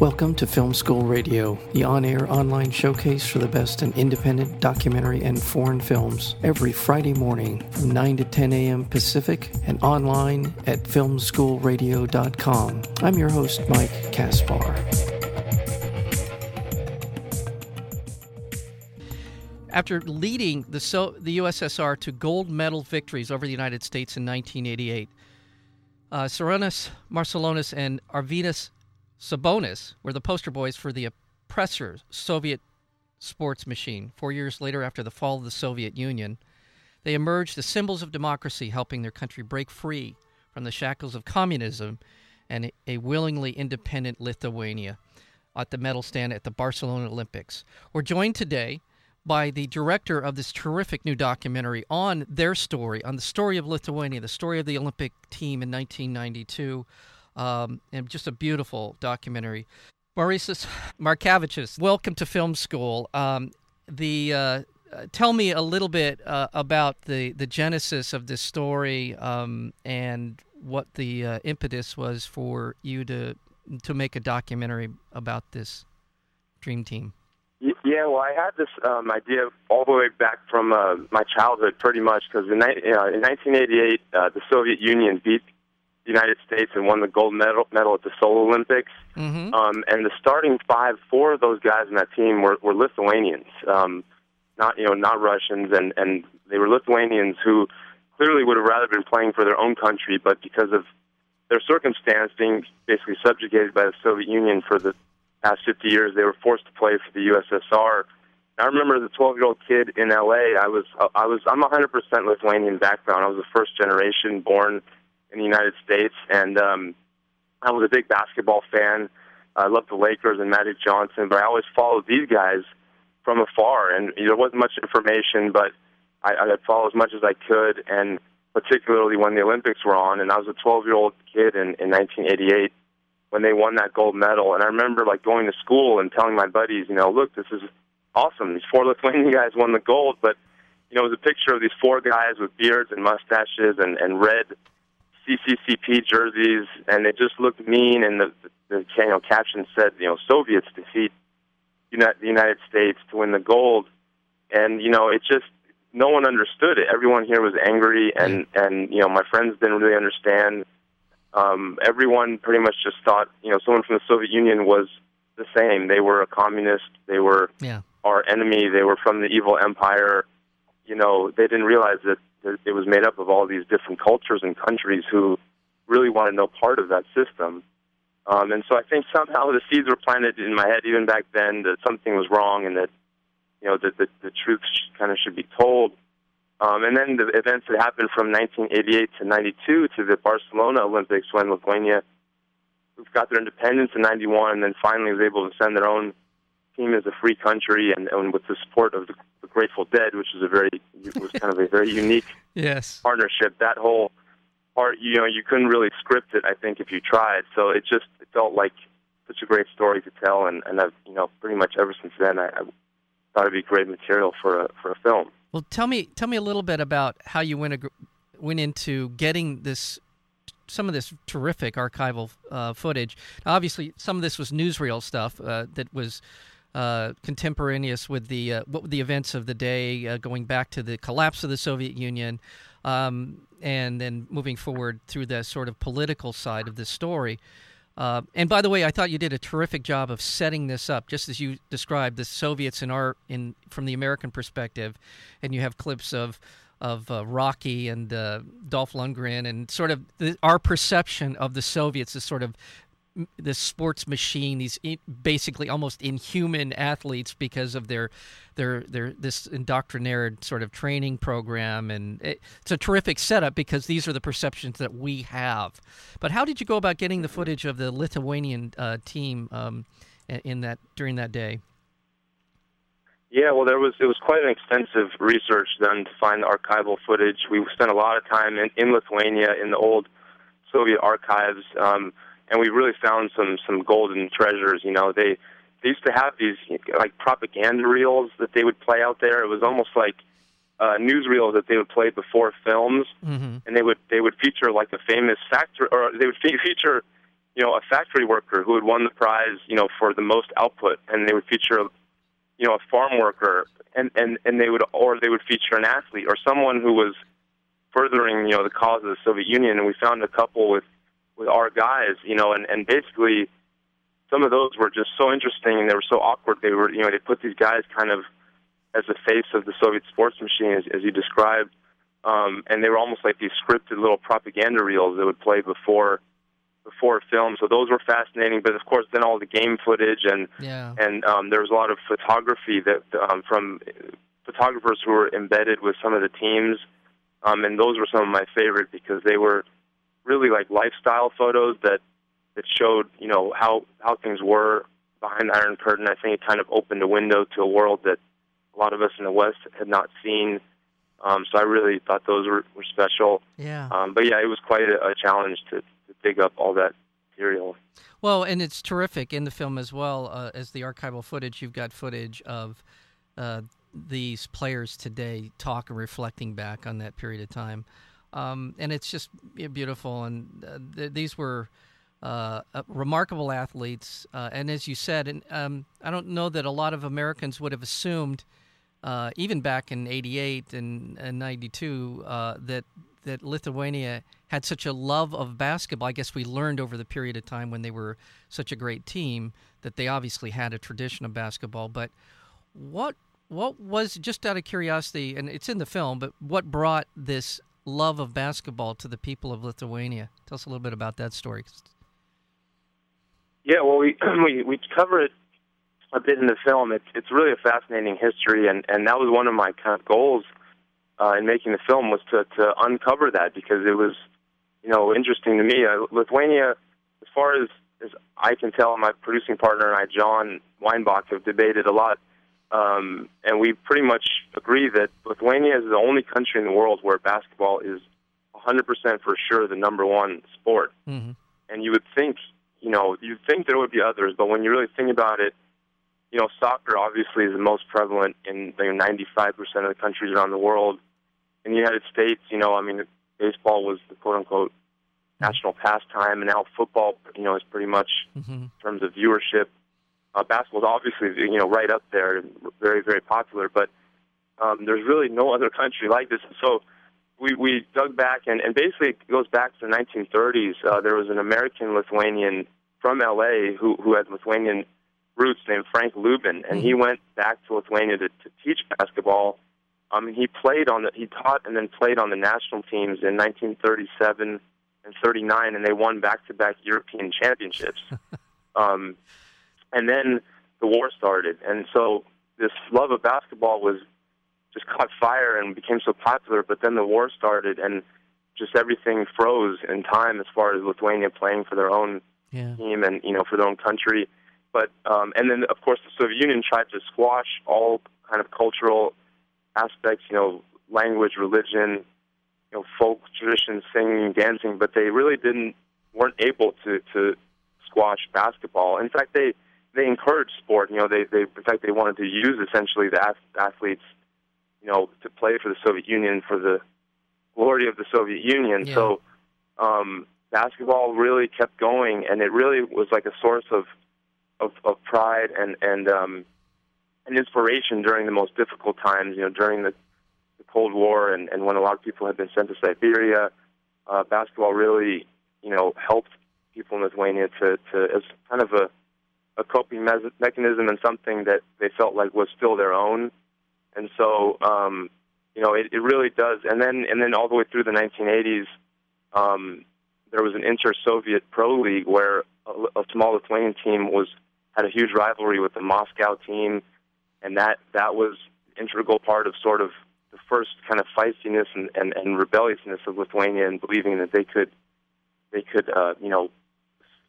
Welcome to Film School Radio, the on air online showcase for the best in independent documentary and foreign films, every Friday morning from 9 to 10 a.m. Pacific and online at filmschoolradio.com. I'm your host, Mike Kaspar. After leading the, so- the USSR to gold medal victories over the United States in 1988, uh, Sarunas Marciulionis and Arvydas Sabonis were the poster boys for the oppressor Soviet sports machine. Four years later, after the fall of the Soviet Union, they emerged as symbols of democracy, helping their country break free from the shackles of communism and a willingly independent Lithuania at the medal stand at the Barcelona Olympics. We're joined today by the director of this terrific new documentary on their story, on the story of Lithuania, the story of the Olympic team in 1992, um, and just a beautiful documentary. Mauricis Markavicius, welcome to Film School. Um, the uh, tell me a little bit uh, about the, the genesis of this story um, and what the uh, impetus was for you to to make a documentary about this dream team. Yeah, well, I had this um, idea all the way back from uh, my childhood, pretty much, because in, uh, in 1988, uh, the Soviet Union beat the United States and won the gold medal, medal at the Seoul Olympics. Mm-hmm. Um, and the starting five, four of those guys in that team were, were Lithuanians, um, not you know not Russians, and and they were Lithuanians who clearly would have rather been playing for their own country, but because of their circumstance, being basically subjugated by the Soviet Union for the past 50 years, they were forced to play for the USSR. I remember as a 12 year old kid in LA, I was I was I'm 100% Lithuanian background. I was the first generation born in the United States, and um, I was a big basketball fan. I loved the Lakers and Magic Johnson, but I always followed these guys from afar, and you know, there wasn't much information, but I, I followed as much as I could, and particularly when the Olympics were on, and I was a 12 year old kid in, in 1988 when they won that gold medal. And I remember like going to school and telling my buddies, you know, look, this is awesome. These four Lithuanian guys won the gold, but you know, it was a picture of these four guys with beards and mustaches and and red CCCP jerseys, and it just looked mean. And the the you know, caption said, you know, Soviets defeat the United States to win the gold, and you know, it just no one understood it. Everyone here was angry, and and you know, my friends didn't really understand um, everyone pretty much just thought, you know, someone from the Soviet Union was the same. They were a communist. They were yeah. our enemy. They were from the evil empire. You know, they didn't realize that, that it was made up of all these different cultures and countries who really wanted no part of that system. Um, and so I think somehow the seeds were planted in my head even back then that something was wrong and that, you know, that the, the truth kind of should be told. Um, and then the events that happened from 1988 to 92 to the Barcelona Olympics when Lithuania got their independence in 91 and then finally was able to send their own team as a free country and, and with the support of the, the Grateful Dead, which was a very was kind of a very unique yes. partnership. That whole part, you know, you couldn't really script it. I think if you tried, so it just it felt like such a great story to tell, and and I've you know pretty much ever since then I, I thought it'd be great material for a for a film. Well, tell me tell me a little bit about how you went went into getting this some of this terrific archival uh, footage. Obviously, some of this was newsreel stuff uh, that was uh, contemporaneous with the uh, what the events of the day, uh, going back to the collapse of the Soviet Union, um, and then moving forward through the sort of political side of the story. Uh, and by the way, I thought you did a terrific job of setting this up, just as you described the Soviets in our in from the American perspective, and you have clips of of uh, Rocky and Dolph Lundgren, and sort of the, our perception of the Soviets is sort of this sports machine, these basically almost inhuman athletes because of their their their this indoctrinated sort of training program, and it, it's a terrific setup because these are the perceptions that we have. But how did you go about getting the footage of the Lithuanian uh, team um, in that during that day? Yeah, well, there was it was quite an extensive research done to find the archival footage. We spent a lot of time in, in Lithuania in the old Soviet archives. Um, and we really found some some golden treasures. You know, they they used to have these like propaganda reels that they would play out there. It was almost like uh, newsreels that they would play before films, mm-hmm. and they would they would feature like a famous factor, or they would fe- feature you know, a factory worker who had won the prize, you know, for the most output, and they would feature, you know, a farm worker, and and and they would, or they would feature an athlete or someone who was furthering, you know, the cause of the Soviet Union. And we found a couple with with our guys, you know, and and basically some of those were just so interesting and they were so awkward. They were, you know, they put these guys kind of as the face of the Soviet sports machine, as, as you described, um, and they were almost like these scripted little propaganda reels that would play before before film. So those were fascinating. But of course, then all the game footage and Yeah. and um, there was a lot of photography that um, from photographers who were embedded with some of the teams, um, and those were some of my favorite because they were really like lifestyle photos that that showed you know how how things were behind the Iron Curtain. I think it kind of opened a window to a world that a lot of us in the West had not seen. Um, so I really thought those were, were special. Yeah. Um, but yeah, it was quite a, a challenge to, to dig up all that material. Well, and it's terrific in the film as well uh, as the archival footage. You've got footage of uh, these players today talk and reflecting back on that period of time, um, and it's just beautiful. And uh, th- these were uh, uh, remarkable athletes, uh, and as you said, and um, I don't know that a lot of Americans would have assumed, uh, even back in '88 and, and '92, uh, that that Lithuania had such a love of basketball. I guess we learned over the period of time when they were such a great team that they obviously had a tradition of basketball. But what what was just out of curiosity, and it's in the film, but what brought this love of basketball to the people of Lithuania? Tell us a little bit about that story. Yeah, well, we we we cover it a bit in the film. It's it's really a fascinating history, and and that was one of my kind of goals uh, in making the film was to to uncover that because it was you know interesting to me. Uh, Lithuania, as far as as I can tell, my producing partner and I, Jon Weinbach, have debated a lot, um, and we pretty much agree that Lithuania is the only country in the world where basketball is 100% for sure the number one sport. Mm-hmm. And you would think, you know, you'd think there would be others, but when you really think about it, you know, soccer obviously is the most prevalent in you know, 95% of the countries around the world. In the United States, you know, I mean, baseball was the quote unquote national pastime, and now football, you know, is pretty much Mm-hmm. in terms of viewership. Uh, basketball is obviously, you know, right up there, and very, very popular. But um, there's really no other country like this. So we we dug back, and, and basically it goes back to the 1930s. Uh, there was an American Lithuanian from LA who who had Lithuanian roots named Frank Lubin, and he went back to Lithuania to, to teach basketball. Um, and he played on the he taught and then played on the national teams in 1937 and 39, and they won back-to-back European championships. um, and then the war started, and so this love of basketball was just caught fire and became so popular. But then the war started, and just everything froze in time as far as Lithuania playing for their own Yeah. team and you know for their own country. But um, and then of course the Soviet Union tried to squash all kind of cultural aspects, you know, language, religion, you know, folk traditions, singing, dancing, but they really didn't weren't able to to squash basketball. In fact, they they encouraged sport. You know, they they in fact they wanted to use essentially the ath- athletes, you know, to play for the Soviet Union for the glory of the Soviet Union. Yeah. So um, basketball really kept going, and it really was like a source of of, of pride and and um, an inspiration during the most difficult times. You know, during the, the Cold War, and, and when a lot of people had been sent to Siberia, uh, basketball really you know helped people in Lithuania to to as kind of a a coping me- mechanism and something that they felt like was still their own. And so, um, you know, it, it really does. And then, and then all the way through the 1980s, um, there was an inter-Soviet pro league where a, a small Lithuanian team was had a huge rivalry with the Moscow team, and that that was integral part of sort of the first kind of feistiness and, and, and rebelliousness of Lithuania and believing that they could they could uh, you know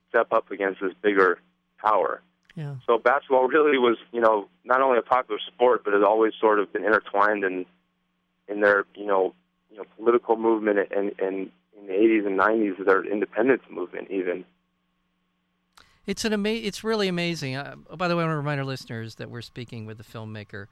step up against this bigger power. Yeah. So basketball really was, you know, not only a popular sport, but has always sort of been intertwined in in their, you know, you know, political movement and and in the 80s and 90s, their independence movement even. It's an ama- It's really amazing. Uh, by the way, I want to remind our listeners that we're speaking with the filmmaker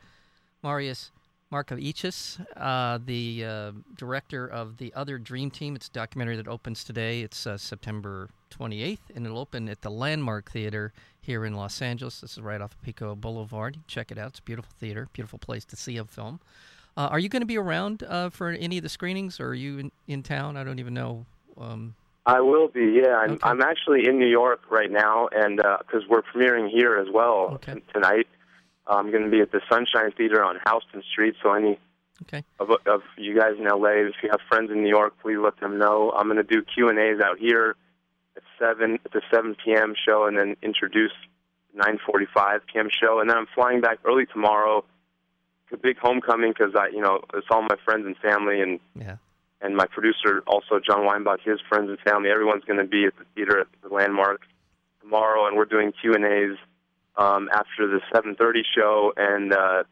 Marius Markovichis, uh, the uh, director of the Other Dream Team. It's a documentary that opens today. It's uh, September 28th, and it'll open at the Landmark Theater here in Los Angeles. This is right off of Pico Boulevard. Check it out. It's a beautiful theater, beautiful place to see a film. Uh, are you going to be around uh, for any of the screenings, or are you in, in town? I don't even know. Um, I will be. Yeah, I'm, okay. I'm actually in New York right now, and because uh, we're premiering here as well okay. t- tonight. I'm going to be at the Sunshine Theater on Houston Street. So any okay. of, of you guys in LA, if you have friends in New York, please let them know. I'm going to do Q and A's out here at seven at the 7 p.m. show, and then introduce 9:45 p.m. show, and then I'm flying back early tomorrow. It's a big homecoming because I, you know, it's all my friends and family, and yeah. and my producer also Jon Weinbach, his friends and family. Everyone's going to be at the theater at the Landmark tomorrow, and we're doing Q and A's um, after the 7:30 show and uh,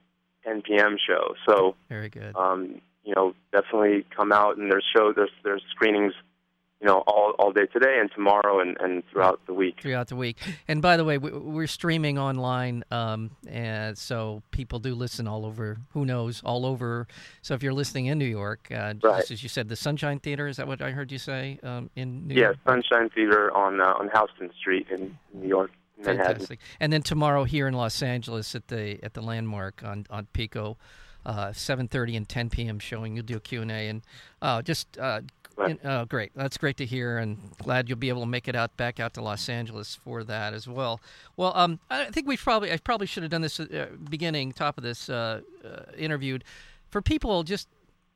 10 p.m. show. So very good. Um, you know, definitely come out and there's show there's there's screenings you know, all, all day today and tomorrow and, and throughout the week. Throughout the week. And by the way, we're streaming online, um, and so people do listen all over, who knows, all over. So if you're listening in New York, uh, right. as you said, the Sunshine Theater, is that what I heard you say um, in New yeah, York? Sunshine Theater on, uh, on Houston Street in New York. Manhattan. Fantastic. And then tomorrow here in Los Angeles at the at the Landmark on on Pico, uh, 7:30 and 10 p.m. showing. You'll do a Q&A and uh, just uh, Right. oh, great! That's great to hear, and glad you'll be able to make it out back out to Los Angeles for that as well. Well, um, I think we probably I probably should have done this uh, beginning top of this uh, uh, interviewed for people just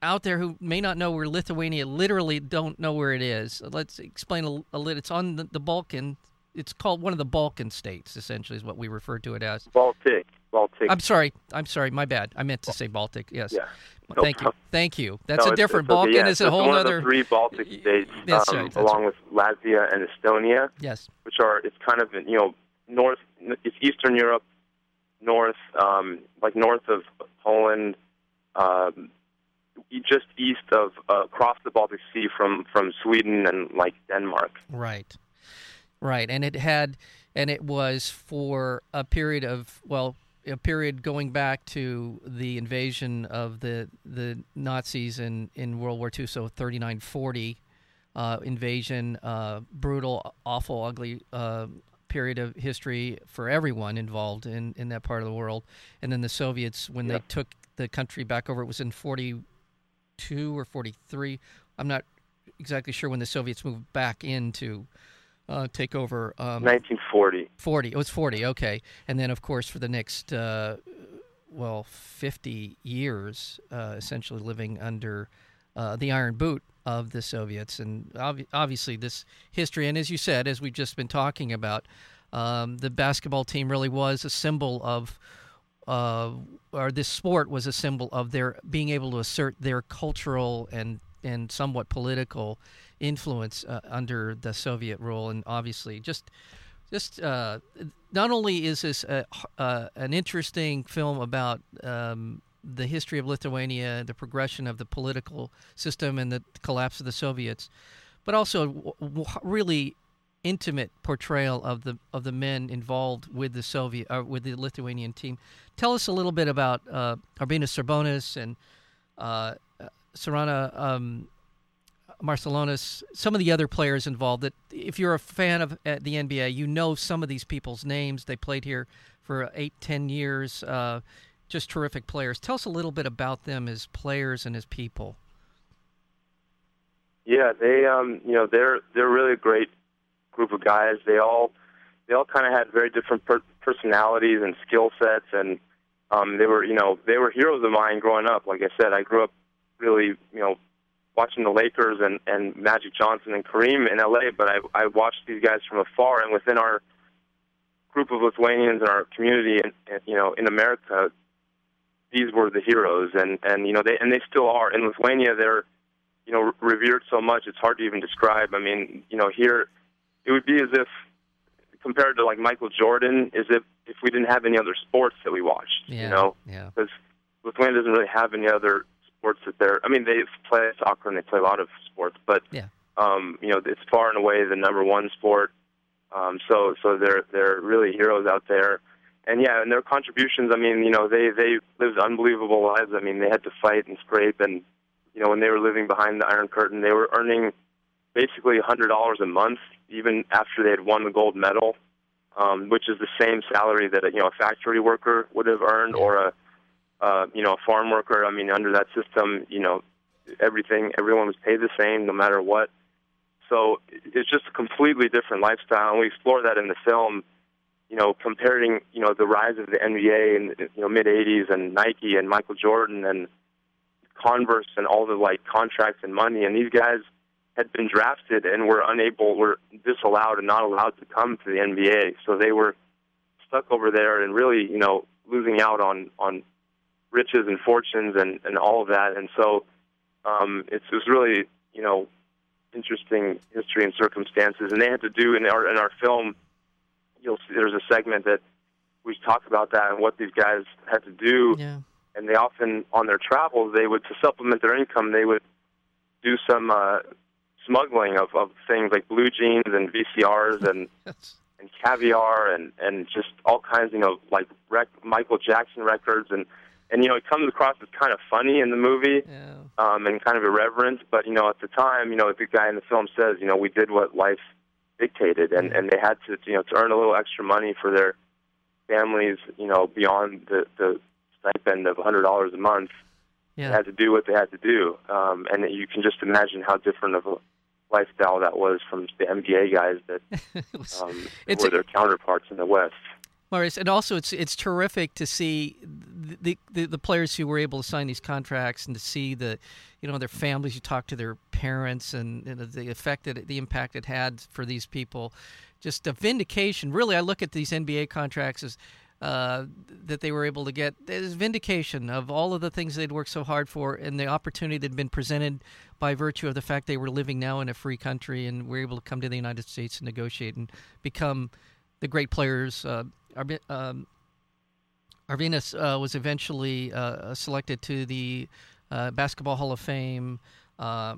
out there who may not know where Lithuania literally don't know where it is. Let's explain a, a little. It's on the, the Balkan. It's called one of the Balkan states. Essentially, is what we refer to it as. Baltic. Baltic. I'm sorry. I'm sorry. My bad. I meant to say Baltic. Yes. Yeah. No Thank problem. you. Thank you. That's no, a different it's okay. Balkan yeah, is a whole one other of the three Baltic states, that's um, right, that's along right. with Latvia and Estonia, Yes. which are it's kind of you know north, it's Eastern Europe, north, um, like north of Poland, um, just east of uh, across the Baltic Sea from from Sweden and like Denmark. Right. Right. And it had and it was for a period of well a period going back to the invasion of the the Nazis in, in World War II, so 39 40 uh, invasion, uh, brutal, awful, ugly uh, period of history for everyone involved in, in that part of the world. And then the Soviets, when Yeah. they took the country back over, it was in 42 or 43. I'm not exactly sure when the Soviets moved back in to uh, take over. Um, 1940. 40. It was 40, okay. And then, of course, for the next, uh, well, 50 years, uh, essentially living under uh, the iron boot of the Soviets. And ob- obviously, this history, and as you said, as we've just been talking about, um, the basketball team really was a symbol of. Uh, or this sport was a symbol of their being able to assert their cultural and and somewhat political influence uh, under the Soviet rule, and obviously just just uh, not only is this a, uh, an interesting film about um, the history of Lithuania, the progression of the political system, and the collapse of the Soviets, but also w- w- really intimate portrayal of the of the men involved with the Soviet uh, with the Lithuanian team. Tell us a little bit about uh, Arbynas Sarbonis and uh, Sarana um, Marcelonis, some of the other players involved. That if you're a fan of uh, the NBA, you know some of these people's names. They played here for eight, ten years. Uh, just terrific players. Tell us a little bit about them as players and as people. Yeah, they um, you know they're they're really a great group of guys. They all they all kind of had very different per- personalities and skill sets, and um, they were you know they were heroes of mine growing up. Like I said, I grew up really you know watching the Lakers and and Magic Johnson and Kareem in LA, but I I watched these guys from afar, and within our group of Lithuanians in our community, and, and you know in America, these were the heroes, and and you know they and they still are in Lithuania. They're you know revered so much it's hard to even describe. I mean, you know here it would be as if compared to like Michael Jordan, as if if we didn't have any other sports that we watched. Yeah, You know, yeah, because Lithuania doesn't really have any other sports that they're. I mean, they play soccer and they play a lot of sports, but Yeah. um, you know, it's far and away the number one sport. Um, so so they're they're really heroes out there. And yeah, and their contributions. I mean, you know, they they lived unbelievable lives. I mean, they had to fight and scrape, and you know, when they were living behind the Iron Curtain, they were earning basically a hundred dollars a month, even after they had won the gold medal, um, which is the same salary that you know a factory worker would have earned, or a uh, you know a farm worker. I mean, under that system, you know, everything everyone was paid the same no matter what. So it's just a completely different lifestyle, and we explore that in the film. You know, comparing you know the rise of the NBA in you know mid '80s and Nike and Michael Jordan and Converse and all the like contracts and money, and these guys had been drafted and were unable, were disallowed and not allowed to come to the NBA. So they were stuck over there and really, you know, losing out on on riches and fortunes and and all of that. And so um, it's it was really, you know, interesting history and circumstances. And they had to do in our in our film. You'll see there's a segment that we talk about that and what these guys had to do. Yeah. And they often on their travels they would to supplement their income they would do some uh, smuggling of, of things like blue jeans and VCRs and and caviar and and just all kinds, you know, like rec- Michael Jackson records and and you know it comes across as kind of funny in the movie Yeah. um, and kind of irreverent, but you know at the time, you know the guy in the film says, you know, we did what life dictated, and and they had to you know to earn a little extra money for their families, you know, beyond the the stipend of a hundred dollars a month. They had to do what they had to do, um, and you can just imagine how different of a lifestyle that was from the NBA guys that It was- um, were their counterparts in the West. Maurice, and also it's it's terrific to see the, the the players who were able to sign these contracts and to see the, you know, their families. You talk to their parents and, and the effect that the impact it had for these people. Just a vindication. Really, I look at these NBA contracts as uh, that they were able to get as vindication of all of the things they'd worked so hard for and the opportunity that had been presented by virtue of the fact they were living now in a free country and were able to come to the United States and negotiate and become the great players. Uh, um, Arvinas uh, was eventually uh, selected to the uh, Basketball Hall of Fame. Uh,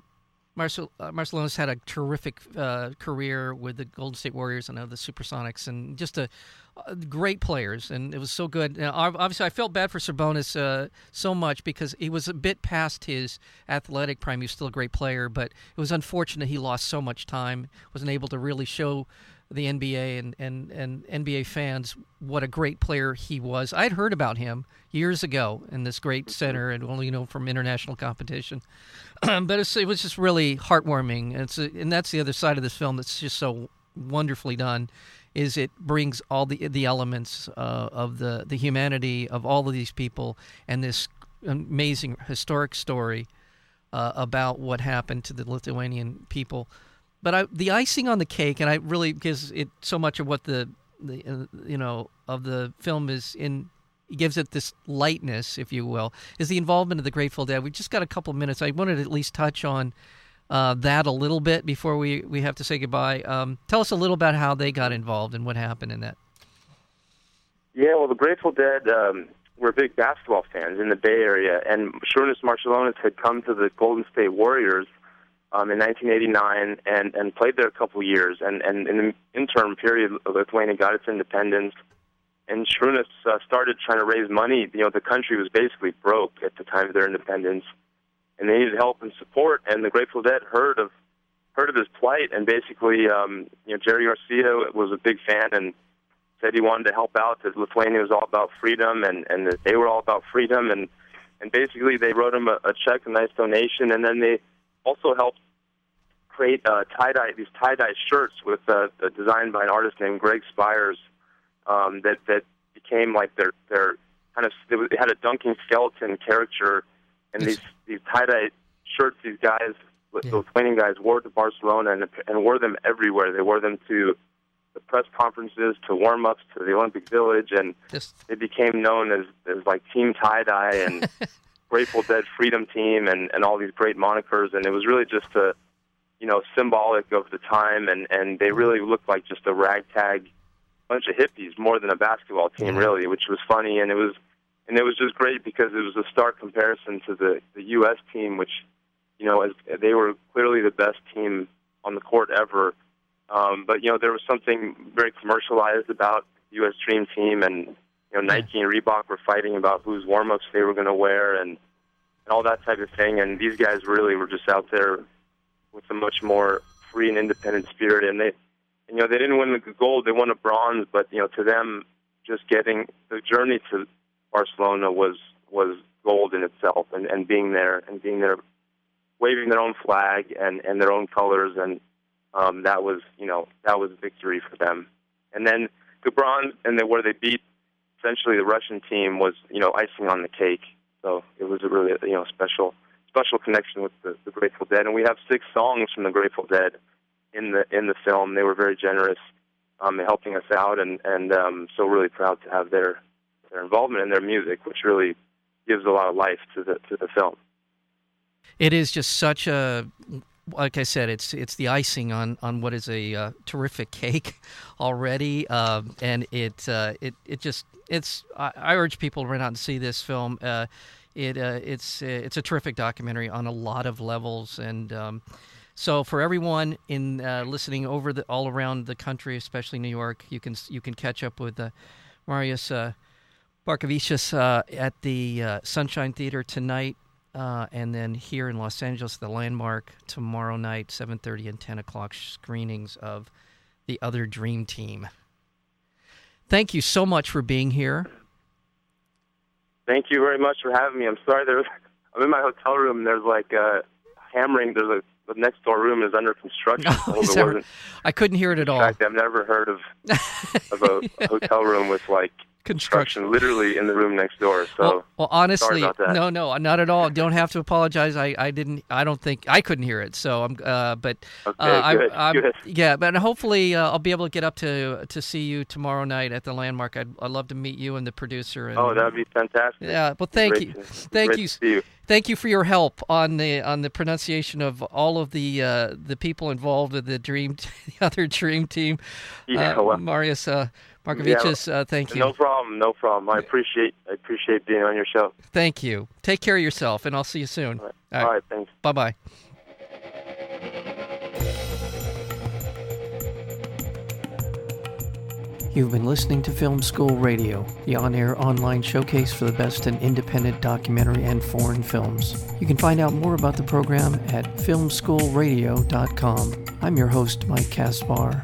Marcel uh, Marcelonis had a terrific uh, career with the Golden State Warriors and uh, the Supersonics, and just a, uh, great players. And it was so good. Now, obviously, I felt bad for Sabonis uh, so much because he was a bit past his athletic prime. He was still a great player, but it was unfortunate he lost so much time, wasn't able to really show the NBA and, and, and NBA fans what a great player he was. I'd heard about him years ago in this great center and only you know from international competition. but it's, it was just really heartwarming. And, it's a, and that's the other side of this film that's just so wonderfully done is it brings all the the elements uh, of the, the humanity of all of these people and this amazing historic story uh, about what happened to the Lithuanian people but I, the icing on the cake, and I really because it so much of what the the uh, you know of the film is in gives it this lightness, if you will, is the involvement of the Grateful Dead. We just got a couple minutes. I wanted to at least touch on uh, that a little bit before we we have to say goodbye. Um, tell us a little about how they got involved and what happened in that. Yeah, well, the Grateful Dead um, were big basketball fans in the Bay Area, and Šarūnas Marciulionis had come to the Golden State Warriors um, in 1989 and, and played there a couple years. And, and in the interim period, Lithuania got its independence, and Šarūnas uh, started trying to raise money. You know, the country was basically broke at the time of their independence, and they needed help and support. And the Grateful Dead heard of heard of his plight, and basically, um, you know, Jerry Garcia was a big fan and said he wanted to help out. That Lithuania was all about freedom, and and that they were all about freedom, and and basically they wrote him a, a check, a nice donation, and then they also helped create uh, tie dye these tie dye shirts with uh, designed by an artist named Greg Speirs um, that that became like their their kind of they had a dunking skeleton caricature, and these these tie dye shirts these guys Yeah. the Lithuanian guys wore to Barcelona and and wore them everywhere. They wore them to the press conferences, to warm ups, to the Olympic Village, and Just they became known as as like Team Tie Dye and Grateful Dead Freedom Team and and all these great monikers. And it was really just a you know symbolic of the time, and and they really looked like just a ragtag bunch of hippies more than a basketball team, really, which was funny. And it was and it was just great because it was a stark comparison to the the U.S. team, which you know as they were clearly the best team on the court ever. Um, but you know there was something very commercialized about U.S. Dream Team, and you know Nike and Reebok were fighting about whose warm-ups they were going to wear, and and all that type of thing. And these guys really were just out there with a much more free and independent spirit. And they, you know, they didn't win the gold; they won a bronze. But you know, to them, just getting the journey to Barcelona was was gold in itself, and and being there and being there, waving their own flag and and their own colors, and um, that was you know that was victory for them. And then the bronze, and then where they beat essentially the Russian team was you know icing on the cake. So it was a really you know special special connection with the, the Grateful Dead, and we have six songs from the Grateful Dead in the in the film. They were very generous um, in helping us out, and and um, so really proud to have their their involvement in their music, which really gives a lot of life to the to the film. It is just such a like I said, it's it's the icing on, on what is a uh, terrific cake already, uh, and it uh, it it just it's I, I, urge people to run out and see this film. Uh, it uh, it's it's a terrific documentary on a lot of levels, and um, so for everyone in uh, listening over the all around the country, especially New York, you can you can catch up with Marius uh, Barkovicius at the Sunshine Theater tonight. Uh, and then here in Los Angeles, the Landmark tomorrow night, 7:30 and 10 o'clock screenings of the other Dream Team. Thank you so much for being here. Thank you very much for having me. I'm sorry there's I'm in my hotel room. And there's like a hammering. There's a the next door room is under construction. Oh, so I couldn't hear it at all. Fact, I've never heard of of a hotel room with like construction, literally in the room next door. So, well, well honestly, no, no, not at all. Don't have to apologize. I, I didn't. I don't think I couldn't hear it. So I'm. Uh, but okay, uh, good, I, good. yeah, but hopefully uh, I'll be able to get up to to see you tomorrow night at the Landmark. I'd, I'd love to meet you and the producer. And, oh, that'd be fantastic. Yeah. Well, thank great you, to, thank you. you. Thank you for your help on the on the pronunciation of all of the uh, the people involved in the dream, the other dream team. Yeah, uh, well, Marius. Markovicius, yeah, uh, thank you. No problem, no problem. I appreciate I appreciate being on your show. Thank you. Take care of yourself, and I'll see you soon. All right, All right. All right thanks. Bye bye. You've been listening to Film School Radio, the on air online showcase for the best in independent documentary and foreign films. You can find out more about the program at filmschoolradio.com. I'm your host, Mike Kaspar.